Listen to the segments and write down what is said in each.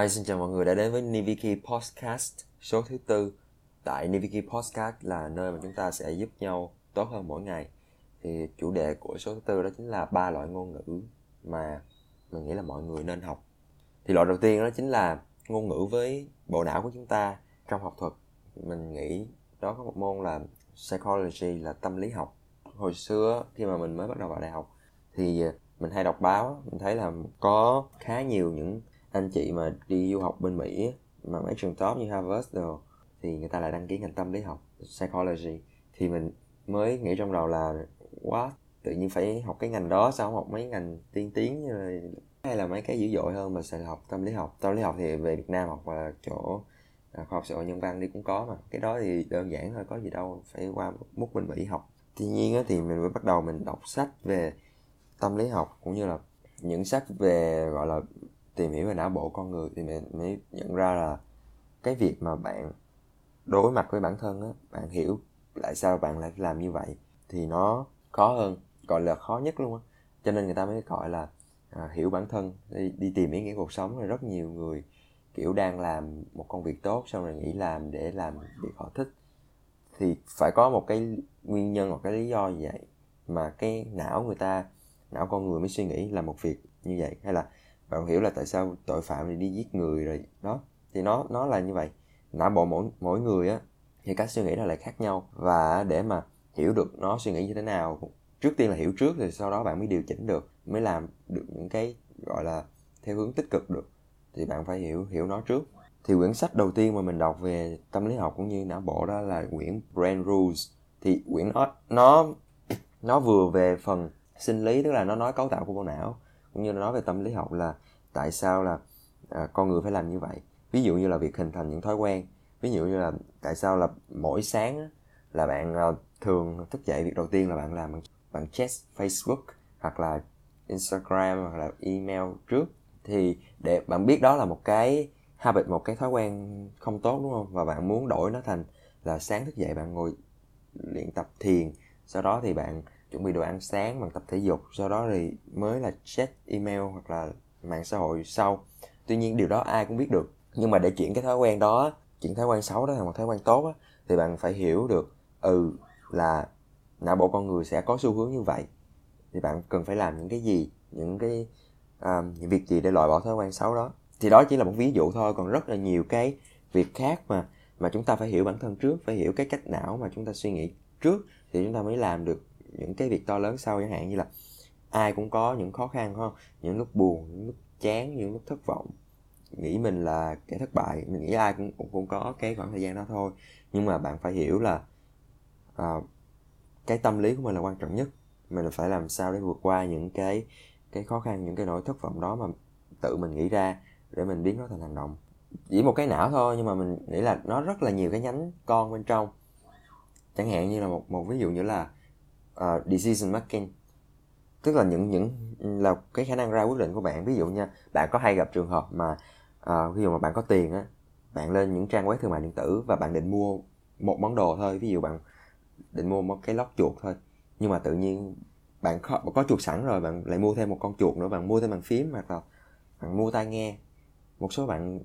Hi, xin chào mọi người đã đến với Niviki Podcast số thứ tư. Tại Niviki Podcast là nơi mà chúng ta sẽ giúp nhau tốt hơn mỗi ngày. Thì chủ đề của số thứ tư đó chính là ba loại ngôn ngữ mà mình nghĩ là mọi người nên học. Thì loại đầu tiên đó chính là ngôn ngữ với bộ não của chúng ta trong học thuật. Mình nghĩ đó có một môn là psychology là tâm lý học. Hồi xưa khi mà mình mới bắt đầu vào đại học thì mình hay đọc báo mình thấy là có khá nhiều những anh chị mà đi du học bên Mỹ mà mấy trường top như Harvard đồ, thì người ta lại đăng ký ngành tâm lý học, psychology. Thì mình mới nghĩ trong đầu là quá tự nhiên phải học cái ngành đó sao không học mấy ngành tiên tiến như là, hay là mấy cái dữ dội hơn mà sẽ học tâm lý học? Tâm lý học thì về Việt Nam học là chỗ à, khoa học xã hội nhân văn đi cũng có mà. Cái đó thì đơn giản thôi, có gì đâu, phải qua múc bên Mỹ học. Tuy nhiên thì mình mới bắt đầu mình đọc sách về tâm lý học, cũng như là những sách về, gọi là tìm hiểu về não bộ con người thì mình mới nhận ra là cái việc mà bạn đối mặt với bản thân á bạn hiểu tại sao bạn lại làm như vậy thì nó khó hơn gọi là khó nhất luôn á. Cho nên người ta mới gọi là à, hiểu bản thân đi, đi tìm ý nghĩa cuộc sống rồi rất nhiều người kiểu đang làm một công việc tốt xong rồi nghỉ làm để làm việc họ thích. Thì phải có một cái nguyên nhân hoặc cái lý do gì vậy mà cái não người ta não con người mới suy nghĩ là một việc như vậy? Hay là bạn hiểu là tại sao tội phạm thì đi giết người rồi, đó. Thì nó nó là như vậy. Não bộ mỗi mỗi người á, thì cách suy nghĩ nó lại khác nhau. Và để mà hiểu được nó suy nghĩ như thế nào, trước tiên là hiểu trước rồi sau đó bạn mới điều chỉnh được, mới làm được những cái, gọi là, theo hướng tích cực được. Thì bạn phải hiểu hiểu nó trước. Thì quyển sách đầu tiên mà mình đọc về tâm lý học cũng như não bộ đó là quyển Brain Rules. Thì quyển nó nó nó vừa về phần sinh lý, tức là nó nói cấu tạo của bộ não cũng như nói về tâm lý học là tại sao là à, con người phải làm như vậy? Ví dụ như là việc hình thành những thói quen ví dụ như là tại sao là mỗi sáng á, là bạn à, thường thức dậy việc đầu tiên là bạn làm bằng, bằng check Facebook hoặc là Instagram hoặc là email trước. Thì để bạn biết đó là một cái habit một cái thói quen không tốt đúng không? Và bạn muốn đổi nó thành là sáng thức dậy bạn ngồi luyện tập thiền sau đó thì bạn chuẩn bị đồ ăn sáng bằng tập thể dục sau đó thì mới là check email hoặc là mạng xã hội sau. Tuy nhiên điều đó ai cũng biết được nhưng mà để chuyển cái thói quen đó chuyển thói quen xấu đó thành một thói quen tốt á, thì bạn phải hiểu được ừ là não bộ con người sẽ có xu hướng như vậy. Thì bạn cần phải làm những cái gì những cái um, những việc gì để loại bỏ thói quen xấu đó. Thì đó chỉ là một ví dụ thôi còn rất là nhiều cái việc khác mà mà chúng ta phải hiểu bản thân trước phải hiểu cái cách não mà chúng ta suy nghĩ trước thì chúng ta mới làm được những cái việc to lớn sau chẳng hạn như là ai cũng có những khó khăn không? Những lúc buồn những lúc chán những lúc thất vọng. Nghĩ mình là kẻ thất bại mình nghĩ ai cũng cũng, cũng có cái khoảng thời gian đó thôi. Nhưng mà bạn phải hiểu là uh, cái tâm lý của mình là quan trọng nhất. Mình phải làm sao để vượt qua những cái cái khó khăn những cái nỗi thất vọng đó mà tự mình nghĩ ra để mình biến nó thành hành động. Chỉ một cái não thôi nhưng mà mình nghĩ là nó rất là nhiều cái nhánh con bên trong. Chẳng hạn như là một một ví dụ như là uh, decision making. Tức là những những là cái khả năng ra quyết định của bạn. Ví dụ nha bạn có hay gặp trường hợp mà uh, ví dụ mà bạn có tiền á bạn lên những trang web thương mại điện tử và bạn định mua một món đồ thôi. Ví dụ bạn định mua một cái lót chuột thôi. Nhưng mà tự nhiên bạn có, có chuột sẵn rồi bạn lại mua thêm một con chuột nữa bạn mua thêm bàn phím hoặc là bạn mua tai nghe. Một số bạn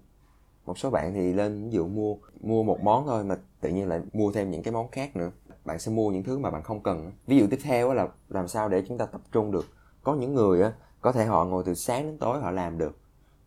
một số bạn thì lên ví dụ mua mua một món thôi mà tự nhiên lại mua thêm những cái món khác nữa bạn sẽ mua những thứ mà bạn không cần ví dụ tiếp theo là làm sao để chúng ta tập trung được. Có những người á, có thể họ ngồi từ sáng đến tối họ làm được.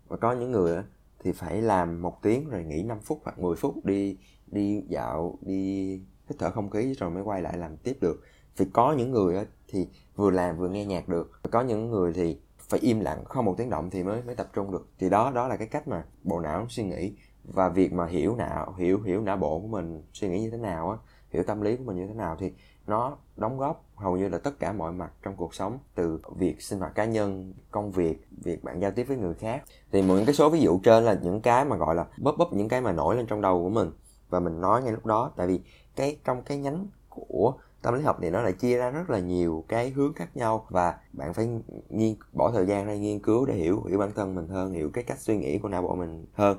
Và có những người á, thì phải làm một tiếng rồi nghỉ 5 phút hoặc 10 phút đi đi dạo, đi hít thở không khí rồi mới quay lại làm tiếp được. Vì có những người á, thì vừa làm vừa nghe nhạc được. Có những người thì phải im lặng, không một tiếng động thì mới mới tập trung được. Thì đó đó là cái cách mà bộ não suy nghĩ và việc mà hiểu não hiểu hiểu não bộ của mình, suy nghĩ như thế nào á, hiểu tâm lý của mình như thế nào thì nó đóng góp hầu như là tất cả mọi mặt trong cuộc sống, từ việc sinh hoạt cá nhân, công việc việc bạn giao tiếp với người khác. Thì những cái số ví dụ trên là những cái mà, gọi là, bóp bóp những cái mà nổi lên trong đầu của mình. Và mình nói ngay lúc đó, tại vì cái, trong cái nhánh của tâm lý học thì nó lại chia ra rất là nhiều cái hướng khác nhau. Và bạn phải nghiên, bỏ thời gian ra nghiên cứu để hiểu hiểu bản thân mình hơn, hiểu cái cách suy nghĩ của não bộ mình hơn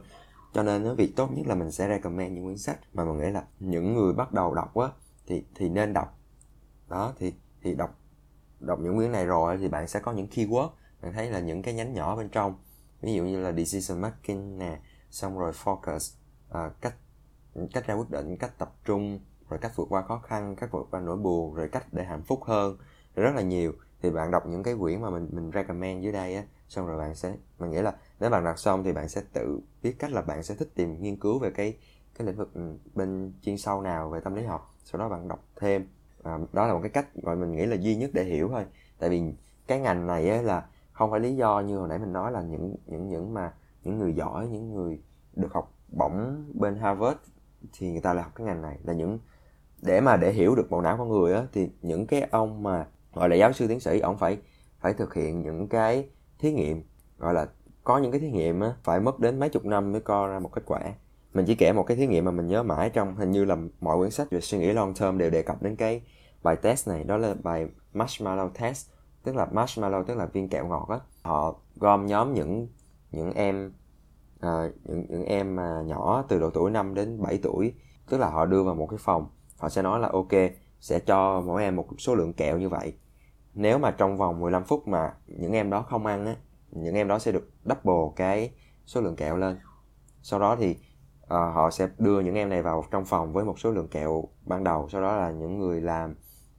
cho nên nó việc tốt nhất là mình sẽ recommend những quyển sách mà mình nghĩ là những người bắt đầu đọc á thì thì nên đọc. Đó thì thì đọc đọc những quyển này rồi thì bạn sẽ có những keyword. Bạn thấy là những cái nhánh nhỏ bên trong ví dụ như là decision making nè xong rồi focus à, cách cách ra quyết định cách tập trung rồi cách vượt qua khó khăn cách vượt qua nỗi buồn rồi cách để hạnh phúc hơn rồi rất là nhiều. Thì bạn đọc những cái quyển mà mình mình recommend dưới đây á xong rồi bạn sẽ mình nghĩ là nếu bạn đọc xong thì bạn sẽ tự biết cách là bạn sẽ thích tìm nghiên cứu về cái cái lĩnh vực ừ, bên chuyên sâu nào về tâm lý học. Sau đó bạn đọc thêm. À, đó là một cái cách gọi mình nghĩ là duy nhất để hiểu thôi. Tại vì cái ngành này ấy là không phải lý do như hồi nãy mình nói là những những những mà những người giỏi những người được học bổng bên Harvard thì người ta lại học cái ngành này. Là những để mà để hiểu được bộ não con người á thì những cái ông mà gọi là giáo sư tiến sĩ ông phải phải thực hiện những cái thí nghiệm gọi là có những cái thí nghiệm á phải mất đến mấy chục năm mới co ra một kết quả. Mình chỉ kể một cái thí nghiệm mà mình nhớ mãi trong hình như là mọi quyển sách về suy nghĩ long term đều đề cập đến cái bài test này đó là bài marshmallow test tức là marshmallow tức là viên kẹo ngọt á. Họ gom nhóm những những em à, những những em mà nhỏ từ độ tuổi 5 đến 7 tuổi tức là họ đưa vào một cái phòng họ sẽ nói là ok sẽ cho mỗi em một số lượng kẹo như vậy. Nếu mà trong vòng 15 phút mà những em đó không ăn á những em đó sẽ được double cái số lượng kẹo lên. Sau đó thì uh, họ sẽ đưa những em này vào trong phòng với một số lượng kẹo ban đầu. Sau đó là những người làm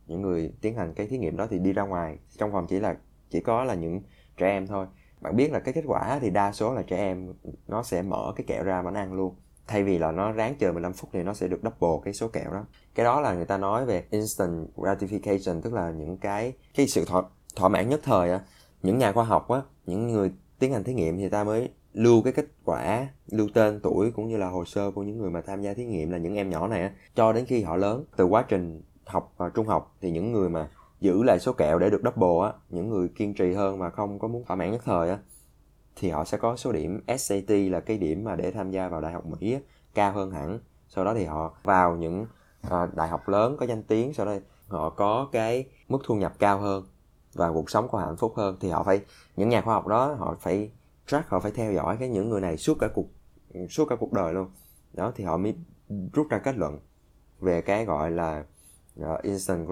những người tiến hành cái thí nghiệm đó thì đi ra ngoài. Trong phòng chỉ là chỉ có là những trẻ em thôi. Bạn biết là cái kết quả thì đa số là trẻ em nó sẽ mở cái kẹo ra mà nó ăn luôn. Thay vì là nó ráng chờ 15 phút thì nó sẽ được double cái số kẹo đó. Cái đó là người ta nói về instant gratification tức là những cái cái sự thỏa, thỏa mãn nhất thời á những nhà khoa học á những người tiến hành thí nghiệm thì ta mới lưu cái kết quả lưu tên tuổi cũng như là hồ sơ của những người mà tham gia thí nghiệm là những em nhỏ này á. Cho đến khi họ lớn từ quá trình học và trung học thì những người mà giữ lại số kẹo để được double á những người kiên trì hơn mà không có muốn thỏa mãn nhất thời á thì họ sẽ có số điểm SAT là cái điểm mà để tham gia vào đại học Mỹ á, cao hơn hẳn. Sau đó thì họ vào những uh, đại học lớn có danh tiếng sau đó họ có cái mức thu nhập cao hơn và cuộc sống của họ hạnh phúc hơn thì họ phải những nhà khoa học đó họ phải track họ phải theo dõi cái những người này suốt cả cuộc suốt cả cuộc đời luôn. Đó thì họ mới rút ra kết luận về cái gọi là uh, instant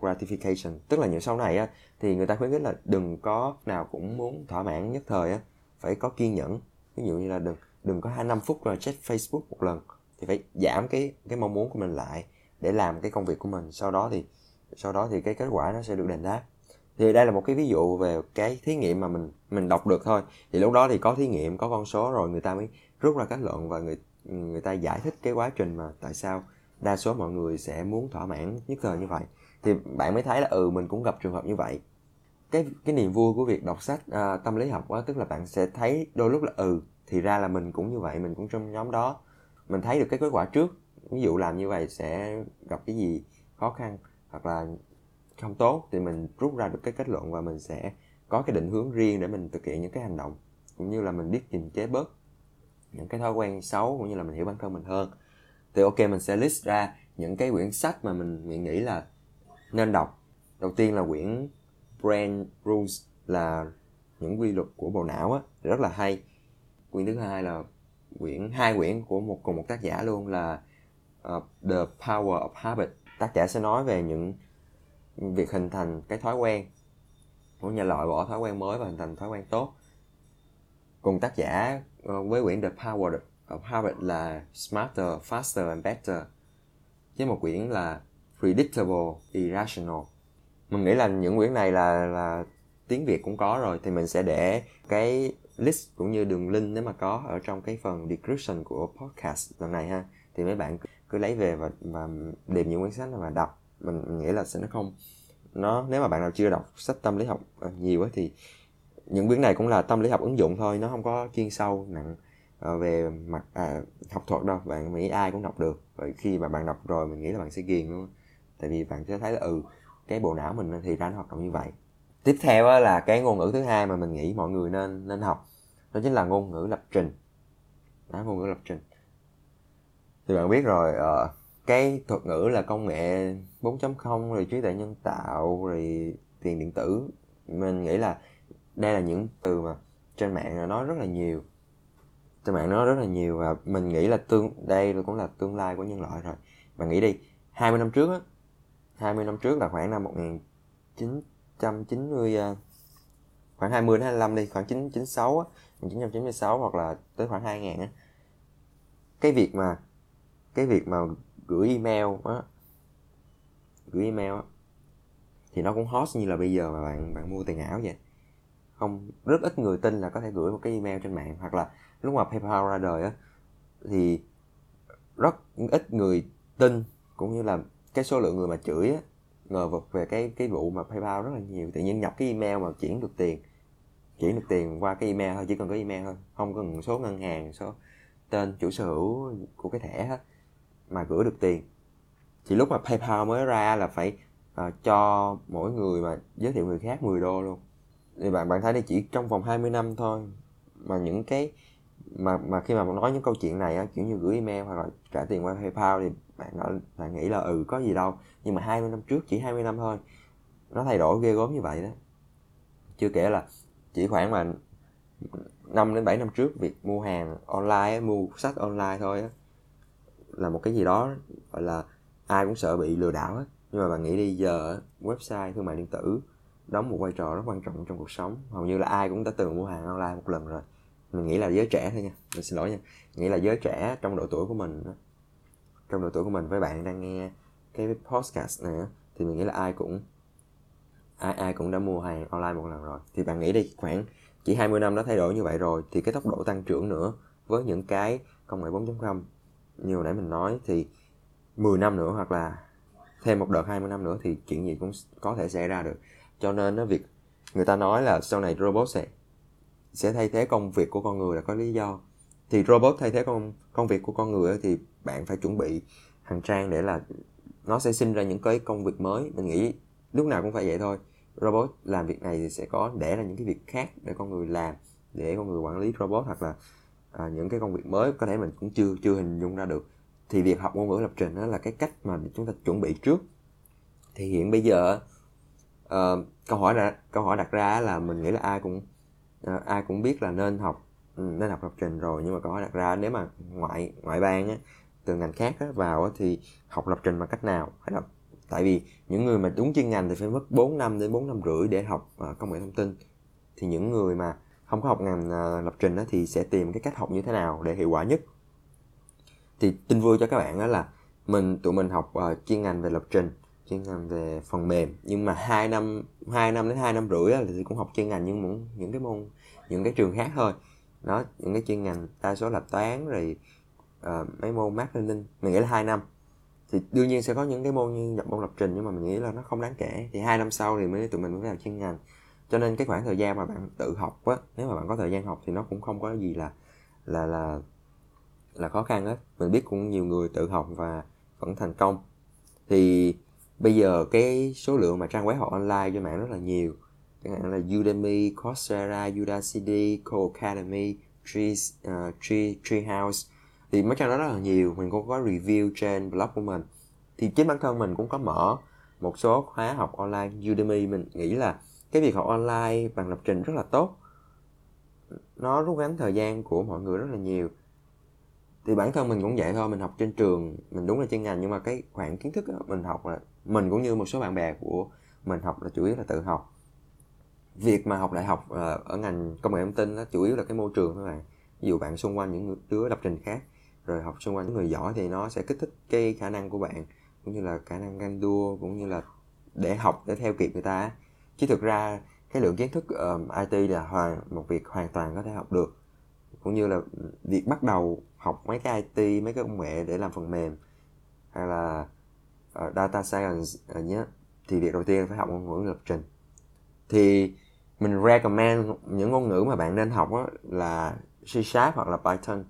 gratification. Tức là những sau này á thì người ta khuyến khích là đừng có nào cũng muốn thỏa mãn nhất thời á phải có kiên nhẫn. Ví dụ như là đừng đừng có hai năm phút rồi check Facebook một lần thì phải giảm cái cái mong muốn của mình lại để làm cái công việc của mình. Sau đó thì sau đó thì cái kết quả nó sẽ được đền đáp thì đây là một cái ví dụ về cái thí nghiệm mà mình mình đọc được thôi. Thì lúc đó thì có thí nghiệm có con số rồi người ta mới rút ra kết luận và người người ta giải thích cái quá trình mà tại sao đa số mọi người sẽ muốn thỏa mãn nhất thời như vậy. Thì bạn mới thấy là ừ mình cũng gặp trường hợp như vậy. Cái cái niềm vui của việc đọc sách à, tâm lý học á tức là bạn sẽ thấy đôi lúc là ừ thì ra là mình cũng như vậy mình cũng trong nhóm đó. Mình thấy được cái kết quả trước. Ví dụ làm như vậy sẽ gặp cái gì khó khăn hoặc là không tốt thì mình rút ra được cái kết luận và mình sẽ có cái định hướng riêng để mình thực hiện những cái hành động cũng như là mình biết kiềm chế bớt những cái thói quen xấu cũng như là mình hiểu bản thân mình hơn. Thì ok mình sẽ list ra những cái quyển sách mà mình, mình nghĩ là nên đọc. Đầu tiên là quyển Brain Rules là những quy luật của bộ não á rất là hay. Quyển thứ hai là quyển hai quyển của một cùng một tác giả luôn là uh, The Power of Habit. Tác giả sẽ nói về những việc hình thành cái thói quen. Cũng như loại bỏ thói quen mới và hình thành thói quen tốt. Cùng tác giả ờ, với quyển The Power of ờ, Habit là Smarter, Faster and Better với một quyển là Predictable, Irrational. Mình nghĩ là những quyển này là là tiếng Việt cũng có rồi thì mình sẽ để cái list cũng như đường link nếu mà có ở trong cái phần description của podcast lần này ha. Thì mấy bạn cứ lấy về và và tìm những quyển sách mà đọc mình, mình nghĩ là sẽ nó không nó nếu mà bạn nào chưa đọc sách tâm lý học ờ, nhiều ấy thì những quyển này cũng là tâm lý học ứng dụng thôi nó không có chuyên sâu nặng ờ, về mặt à, học thuật đâu bạn nghĩ ai cũng đọc được. Vậy khi mà bạn đọc rồi mình nghĩ là bạn sẽ ghiền luôn tại vì bạn sẽ thấy là ừ cái bộ não mình thì ra nó hoạt động như vậy. Tiếp theo là cái ngôn ngữ thứ hai mà mình nghĩ mọi người nên nên học đó chính là ngôn ngữ lập trình. Đó ngôn ngữ lập trình. Thì bạn biết rồi uh, cái thuật ngữ là công nghệ 4.0 rồi trí tuệ nhân tạo, rồi tiền điện tử. Mình nghĩ là đây là những từ mà trên mạng nói rất là nhiều. Trên mạng nó rất là nhiều và mình nghĩ là tương, đây cũng là tương lai của nhân loại rồi. Mà nghĩ đi 20 năm trước á 20 năm trước là khoảng năm 1990 à, khoảng 20 đến 25 đi, khoảng 996 á 1996 hoặc là tới khoảng 2000 á. Cái việc mà, cái việc mà gửi email á. Gửi email á. Thì nó cũng hot như là bây giờ mà bạn bạn mua tiền ảo vậy. Không, rất ít người tin là có thể gửi một cái email trên mạng, hoặc là lúc mà PayPal ra đời á, thì rất ít người tin, cũng như là cái số lượng người mà chửi á, ngờ vực về cái cái vụ mà PayPal rất là nhiều. Tự nhiên nhập cái email mà chuyển được tiền, chuyển được tiền qua cái email thôi, chỉ cần có email thôi, không cần số ngân hàng số tên chủ sở hữu của cái thẻ hết mà gửi được tiền. Thì lúc mà PayPal mới ra là phải uh, cho mỗi người mà giới thiệu người khác 10 đô luôn. Thì bạn bạn thấy đây chỉ trong vòng 20 năm thôi mà những cái mà mà khi mà nói những câu chuyện này á kiểu như gửi email hoặc là trả tiền qua PayPal thì bạn nói bạn nghĩ là ừ có gì đâu. Nhưng mà 20 năm trước chỉ 20 năm thôi nó thay đổi ghê gớm như vậy đó. Chưa kể là chỉ khoảng mà 5 đến 7 năm trước việc mua hàng online mua sách online thôi á là một cái gì đó, gọi là, ai cũng sợ bị lừa đảo hết. Nhưng mà bạn nghĩ đi, giờ website, thương mại điện tử đóng một vai trò rất quan trọng trong cuộc sống. Hầu như là ai cũng đã từng mua hàng online một lần rồi. Mình nghĩ là giới trẻ thôi nha, mình xin lỗi nha. Nghĩ là giới trẻ trong độ tuổi của mình trong độ tuổi của mình, với bạn đang nghe cái podcast này thì mình nghĩ là ai cũng, ai ai cũng đã mua hàng online một lần rồi. Thì bạn nghĩ đi, khoảng chỉ 20 năm đã thay đổi như vậy rồi, thì cái tốc độ tăng trưởng nữa với những cái công nghệ 4.0 như hồi nãy mình nói, thì 10 năm nữa hoặc là thêm một đợt 20 năm nữa thì chuyện gì cũng có thể xảy ra được. Cho nên nó việc người ta nói là sau này robot sẽ sẽ thay thế công việc của con người là có lý do. Thì robot thay thế công công việc của con người thì bạn phải chuẩn bị hàng trang để là nó sẽ sinh ra những cái công việc mới. Mình nghĩ lúc nào cũng phải vậy thôi. Robot làm việc này thì sẽ có, để ra những cái việc khác để con người làm, để con người quản lý robot hoặc là à, những cái công việc mới có thể mình cũng chưa chưa hình dung ra được. Thì việc học ngôn ngữ lập trình đó là cái cách mà chúng ta chuẩn bị trước. Thì hiện bây giờ uh, câu hỏi là câu hỏi đặt ra là mình nghĩ là ai cũng uh, ai cũng biết là nên học ừ, nên học lập trình rồi. Nhưng mà câu hỏi đặt ra nếu mà ngoại ngoại bang á, từ ngành khác á, vào á, thì học lập trình bằng cách nào? Phải là tại vì những người mà đúng chuyên ngành thì phải mất 4 năm đến 4 năm rưỡi để học uh, công nghệ thông tin. Thì những người mà không có học ngành uh, lập trình đó, thì sẽ tìm cái cách học như thế nào để hiệu quả nhất. Thì tin vui cho các bạn đó là mình tụi mình học uh, chuyên ngành về lập trình chuyên ngành về phần mềm. Nhưng mà hai năm hai năm đến hai năm rưỡi thì cũng học chuyên ngành nhưng những những cái môn những cái trường khác thôi. Đó những cái chuyên ngành đa số là toán rồi uh, mấy môn mát learning mình nghĩ là hai năm. Thì đương nhiên sẽ có những cái môn như nhập môn lập trình nhưng mà mình nghĩ là nó không đáng kể. Thì hai năm sau thì mới tụi mình mới vào chuyên ngành cho nên cái khoảng thời gian mà bạn tự học á nếu mà bạn có thời gian học thì nó cũng không có gì là là là là khó khăn hết. Mình biết cũng nhiều người tự học và vẫn thành công. Thì bây giờ cái số lượng mà trang web học online trên mạng rất là nhiều. Chẳng hạn là Udemy, Coursera, Udacity, Coacademy, Tree, uh, ờ, Tree, Treehouse. Thì mấy trang đó rất là nhiều. Mình cũng có review trên blog của mình. Thì chính bản thân mình cũng có mở một số khóa học online Udemy. Mình nghĩ là cái việc học online bằng lập trình rất là tốt. Nó rút ngắn thời gian của mọi người rất là nhiều. Thì bản thân mình cũng vậy thôi mình học trên trường mình đúng là chuyên ngành nhưng mà cái khoảng kiến thức đó, mình học là mình cũng như một số bạn bè của mình học là chủ yếu là tự học. Việc mà học đại học ờ, ở ngành công nghệ thông tin nó chủ yếu là cái môi trường thôi bạn ví dụ bạn xung quanh những đứa lập trình khác rồi học xung quanh những người giỏi thì nó sẽ kích thích cái khả năng của bạn cũng như là khả năng ganh đua cũng như là để học để theo kịp người ta chứ thực ra cái lượng kiến thức um, IT là hoàn một việc hoàn toàn có thể học được. Cũng như là việc bắt đầu học mấy cái IT mấy cái công nghệ để làm phần mềm hay là uh, data science ờ, uh, nhé thì việc đầu tiên phải học ngôn ngữ lập trình. Thì mình recommend những ngôn ngữ mà bạn nên học đó là C Sharp hoặc là Python.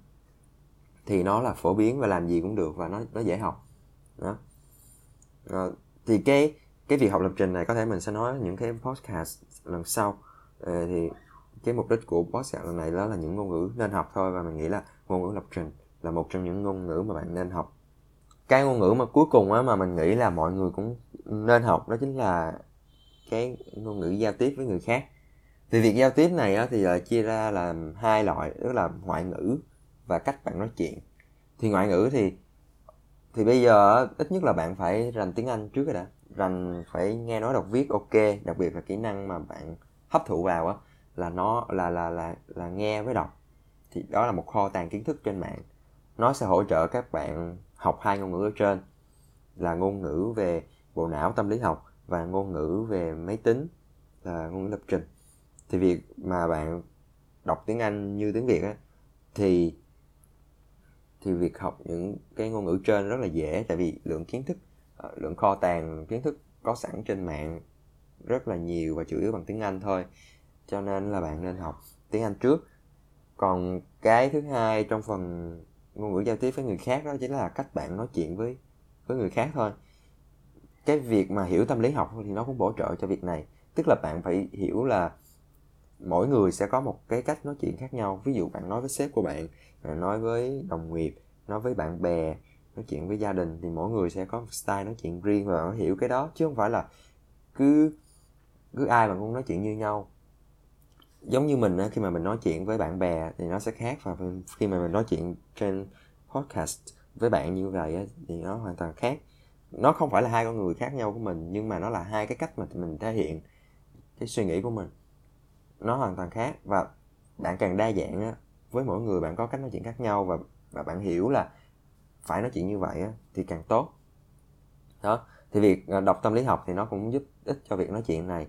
Thì nó là phổ biến và làm gì cũng được và nó nó dễ học. Đó. Uh, thì cái cái việc học lập trình này có thể mình sẽ nói những cái podcast lần sau. À, thì cái mục đích của podcast lần này đó là những ngôn ngữ nên học thôi và mình nghĩ là ngôn ngữ lập trình là một trong những ngôn ngữ mà bạn nên học. Cái ngôn ngữ mà cuối cùng á mà mình nghĩ là mọi người cũng nên học đó chính là cái ngôn ngữ giao tiếp với người khác. Thì việc giao tiếp này á, thì lại chia ra làm hai loại tức là ngoại ngữ và cách bạn nói chuyện. Thì ngoại ngữ thì thì bây giờ ít nhất là bạn phải rành tiếng anh trước rồi đã rành phải nghe nói đọc viết, ok. Đặc biệt là kỹ năng mà bạn hấp thụ vào á, là nó, là là là là nghe với đọc. Thì đó là một kho tàng kiến thức trên mạng. Nó sẽ hỗ trợ các bạn học hai ngôn ngữ ở trên, là ngôn ngữ về bộ não tâm lý học và ngôn ngữ về máy tính, là ngôn ngữ lập trình. Thì việc mà bạn đọc tiếng Anh như tiếng Việt á, thì thì việc học những cái ngôn ngữ trên rất là dễ, tại vì lượng kiến thức Ờ, lượng kho tàng kiến thức có sẵn trên mạng rất là nhiều và chủ yếu bằng tiếng Anh thôi. Cho nên là bạn nên học tiếng Anh trước. Còn cái thứ hai trong phần ngôn ngữ giao tiếp với người khác đó chính là cách bạn nói chuyện với với người khác thôi. Cái việc mà hiểu tâm lý học thì nó cũng bổ trợ cho việc này. Tức là bạn phải hiểu là mỗi người sẽ có một cái cách nói chuyện khác nhau. Ví dụ bạn nói với sếp của bạn bạn nói với đồng nghiệp, nói với bạn bè nói chuyện với gia đình thì mỗi người sẽ có style nói chuyện riêng và nó hiểu cái đó, chứ không phải là cứ cứ ai mà cũng nói chuyện như nhau. Giống như mình khi mà mình nói chuyện với bạn bè thì nó sẽ khác và khi mà mình nói chuyện trên podcast với bạn như vậy thì nó hoàn toàn khác. Nó không phải là hai con người khác nhau của mình, nhưng mà nó là hai cái cách mà mình thể hiện cái suy nghĩ của mình. Nó hoàn toàn khác và bạn càng đa dạng á, với mỗi người bạn có cách nói chuyện khác nhau và và bạn hiểu là phải nói chuyện như vậy á, thì càng tốt. Đó thì việc à, đọc tâm lý học thì nó cũng giúp ích cho việc nói chuyện này.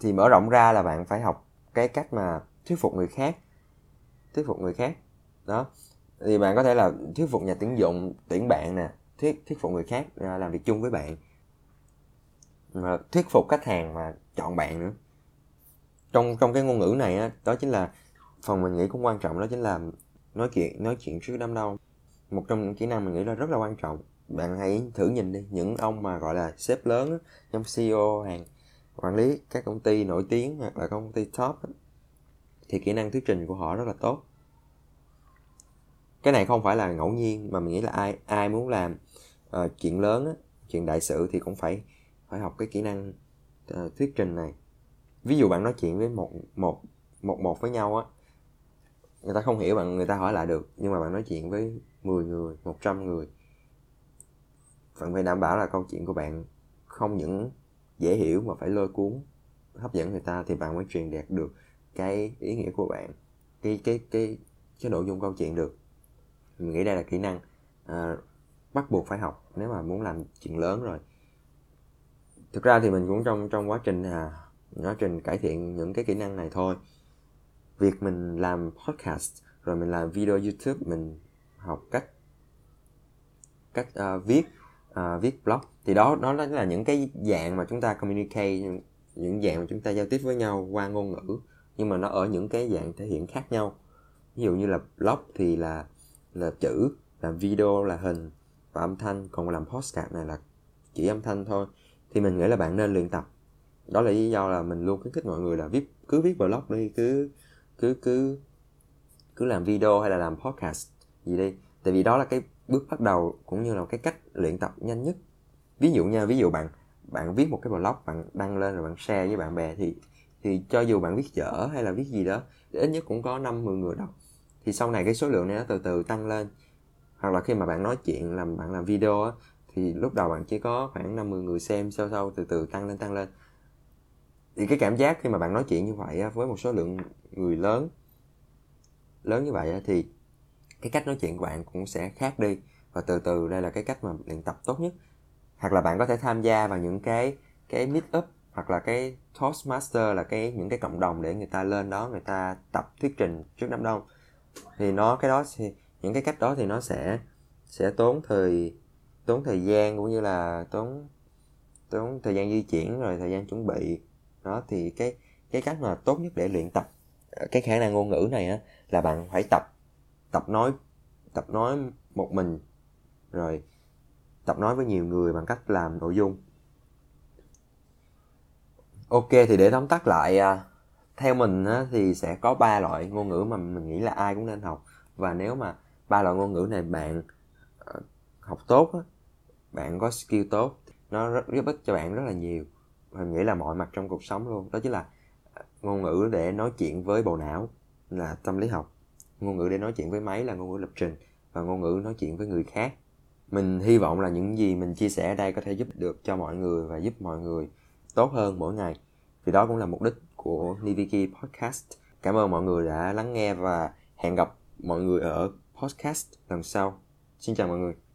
Thì mở rộng ra là bạn phải học cái cách mà thuyết phục người khác thuyết phục người khác. Đó thì bạn có thể là thuyết phục nhà tuyển dụng tuyển bạn nè thuyết thuyết phục người khác làm việc chung với bạn. Mà thuyết phục khách hàng mà chọn bạn nữa. Trong trong cái ngôn ngữ này á đó chính là phần mình nghĩ cũng quan trọng đó chính là nói chuyện nói chuyện trước đám đông một trong những kỹ năng mình nghĩ là rất là quan trọng. Bạn hãy thử nhìn đi những ông mà gọi là sếp lớn trong CEO hàng quản lý các công ty nổi tiếng hoặc là công ty top thì kỹ năng thuyết trình của họ rất là tốt. Cái này không phải là ngẫu nhiên mà mình nghĩ là ai ai muốn làm uh, chuyện lớn á, chuyện đại sự thì cũng phải phải học cái kỹ năng uh, thuyết trình này. Ví dụ bạn nói chuyện với một một một một với nhau á người ta không hiểu bạn người ta hỏi lại được nhưng mà bạn nói chuyện với 10 người 100 người. Bạn phải đảm bảo là câu chuyện của bạn không những dễ hiểu mà phải lôi cuốn hấp dẫn người ta thì bạn mới truyền đạt được cái ý nghĩa của bạn cái cái cái cái nội dung câu chuyện được. Mình nghĩ đây là kỹ năng à, bắt buộc phải học nếu mà muốn làm chuyện lớn rồi. Thực ra thì mình cũng trong trong quá trình à, quá trình cải thiện những cái kỹ năng này thôi. Việc mình làm podcast rồi mình làm video youtube mình học cách cách uh, viết uh, viết blog. Thì đó đó là những cái dạng mà chúng ta communicate những, những dạng mà chúng ta giao tiếp với nhau qua ngôn ngữ nhưng mà nó ở những cái dạng thể hiện khác nhau. Ví dụ như là blog thì là là chữ làm video là hình và âm thanh còn làm podcast này là chỉ âm thanh thôi. Thì mình nghĩ là bạn nên luyện tập. Đó là lý do là mình luôn khuyến khích mọi người là viết cứ viết blog đi cứ cứ cứ cứ làm video hay là làm podcast gì đi. Tại vì đó là cái bước bắt đầu cũng như là cái cách luyện tập nhanh nhất. Ví dụ nha ví dụ bạn bạn viết một cái blog bạn đăng lên rồi bạn share với bạn bè thì thì cho dù bạn viết dở hay là viết gì đó ít nhất cũng có năm mười người đọc. Thì sau này cái số lượng này nó từ từ tăng lên. Hoặc là khi mà bạn nói chuyện làm bạn làm video á thì lúc đầu bạn chỉ có khoảng 50 người xem sau sau từ từ tăng lên tăng lên. Thì cái cảm giác khi mà bạn nói chuyện như vậy á, với một số lượng người lớn lớn như vậy á, thì cái cách nói chuyện của bạn cũng sẽ khác đi. Và từ từ đây là cái cách mà luyện tập tốt nhất. Hoặc là bạn có thể tham gia vào những cái cái meet up hoặc là cái Toastmaster là cái, những cái cộng đồng để người ta lên đó, người ta tập thuyết trình trước đám đông. Thì nó, cái đó thì, những cái cách đó thì nó sẽ sẽ tốn thời tốn thời gian cũng như là tốn tốn thời gian di chuyển rồi thời gian chuẩn bị. Đó, thì cái cái cách mà tốt nhất để luyện tập ờ, cái khả năng ngôn ngữ này á, là bạn phải tập tập nói tập nói một mình rồi tập nói với nhiều người bằng cách làm nội dung. Ok thì để tóm tắt lại à, theo mình á, thì sẽ có ba loại ngôn ngữ mà mình nghĩ là ai cũng nên học. Và nếu mà ba loại ngôn ngữ này bạn ờ, học tốt á, bạn có skill tốt nó rất giúp ích cho bạn rất là nhiều. Mình nghĩ là mọi mặt trong cuộc sống luôn. Đó chính là ờ, ngôn ngữ để nói chuyện với bộ não là tâm lý học ngôn ngữ để nói chuyện với máy là ngôn ngữ lập trình và ngôn ngữ nói chuyện với người khác mình hy vọng là những gì mình chia sẻ ở đây có thể giúp được cho mọi người và giúp mọi người tốt hơn mỗi ngày vì đó cũng là mục đích của Niviki Podcast. Cảm ơn mọi người đã lắng nghe và hẹn gặp mọi người ở podcast lần sau. Xin chào mọi người.